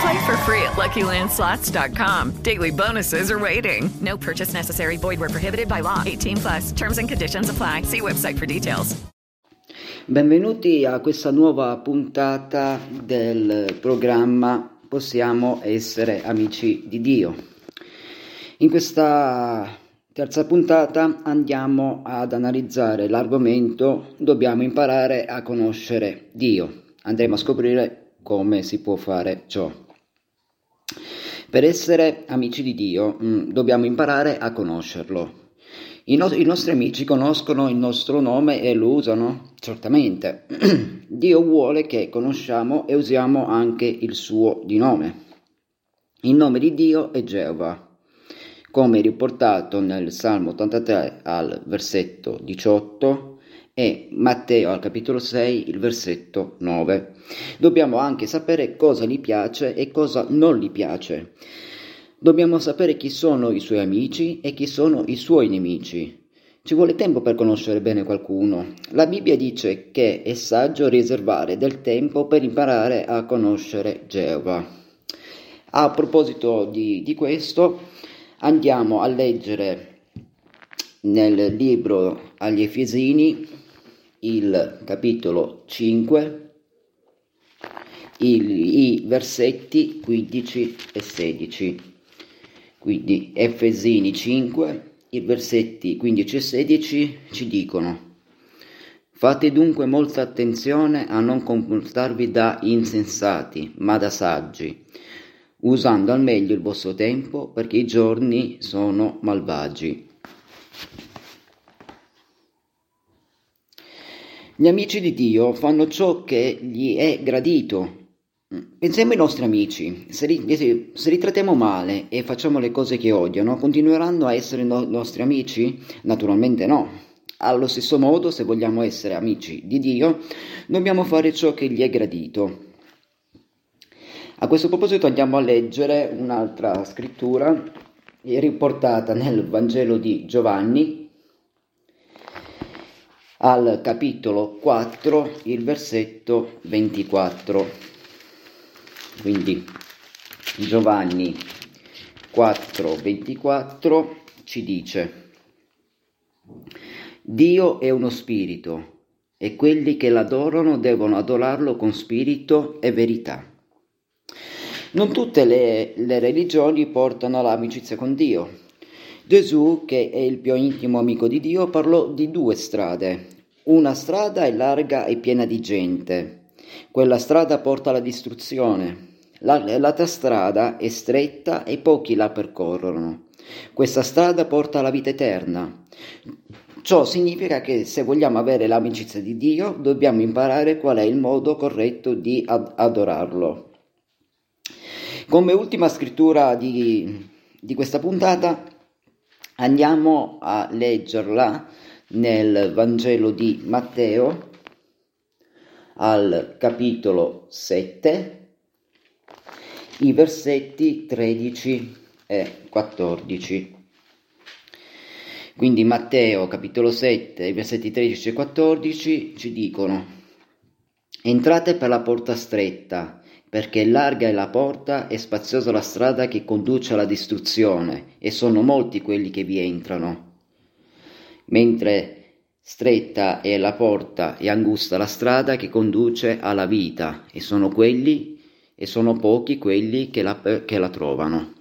Play for free at LuckyLandSlots.com. Daily bonuses are waiting. No purchase necessary. Void where prohibited by law. 18 plus. Terms and conditions apply. See website for details. Benvenuti a questa nuova puntata del programma Possiamo essere amici di Dio. In questa terza puntata andiamo ad analizzare l'argomento Dobbiamo imparare a conoscere Dio. Andremo a scoprire come si può fare ciò. Per essere amici di Dio mh, dobbiamo imparare a conoscerlo. I, no- I nostri amici conoscono il nostro nome e lo usano? Certamente. Dio vuole che conosciamo e usiamo anche il suo di nome. Il nome di Dio è Geova, come riportato nel Salmo 83 al versetto 18 e Matteo al capitolo 6 il versetto 9. Dobbiamo anche sapere cosa gli piace e cosa non gli piace. Dobbiamo sapere chi sono i suoi amici e chi sono i suoi nemici. Ci vuole tempo per conoscere bene qualcuno. La Bibbia dice che è saggio riservare del tempo per imparare a conoscere Geova. A proposito di, di questo, andiamo a leggere nel libro agli Efesini il capitolo 5, il, i versetti 15 e 16. Quindi Efesini 5, i versetti 15 e 16 ci dicono Fate dunque molta attenzione a non comportarvi da insensati, ma da saggi, usando al meglio il vostro tempo perché i giorni sono malvagi. Gli amici di Dio fanno ciò che gli è gradito. Pensiamo ai nostri amici, se li, se li trattiamo male e facciamo le cose che odiano, continueranno a essere no, nostri amici? Naturalmente no. Allo stesso modo, se vogliamo essere amici di Dio, dobbiamo fare ciò che gli è gradito. A questo proposito andiamo a leggere un'altra scrittura riportata nel Vangelo di Giovanni, al capitolo 4, il versetto 24. Quindi Giovanni 4, 24 ci dice, Dio è uno spirito e quelli che l'adorano devono adorarlo con spirito e verità. Non tutte le, le religioni portano all'amicizia con Dio. Gesù, che è il più intimo amico di Dio, parlò di due strade. Una strada è larga e piena di gente. Quella strada porta alla distruzione. La, l'altra strada è stretta e pochi la percorrono. Questa strada porta alla vita eterna. Ciò significa che se vogliamo avere l'amicizia di Dio, dobbiamo imparare qual è il modo corretto di ad- adorarlo. Come ultima scrittura di, di questa puntata, andiamo a leggerla nel Vangelo di Matteo al capitolo 7, i versetti 13 e 14. Quindi Matteo capitolo 7, i versetti 13 e 14 ci dicono Entrate per la porta stretta, perché larga è la porta e spaziosa la strada che conduce alla distruzione, e sono molti quelli che vi entrano. Mentre stretta è la porta e angusta la strada che conduce alla vita, e sono quelli e sono pochi quelli che la, che la trovano.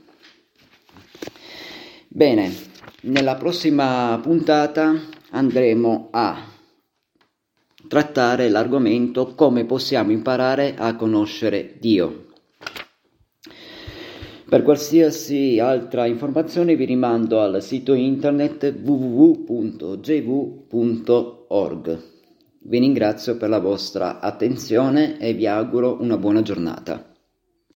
Bene, nella prossima puntata andremo a trattare l'argomento come possiamo imparare a conoscere Dio. Per qualsiasi altra informazione vi rimando al sito internet www.gv.org. Vi ringrazio per la vostra attenzione e vi auguro una buona giornata.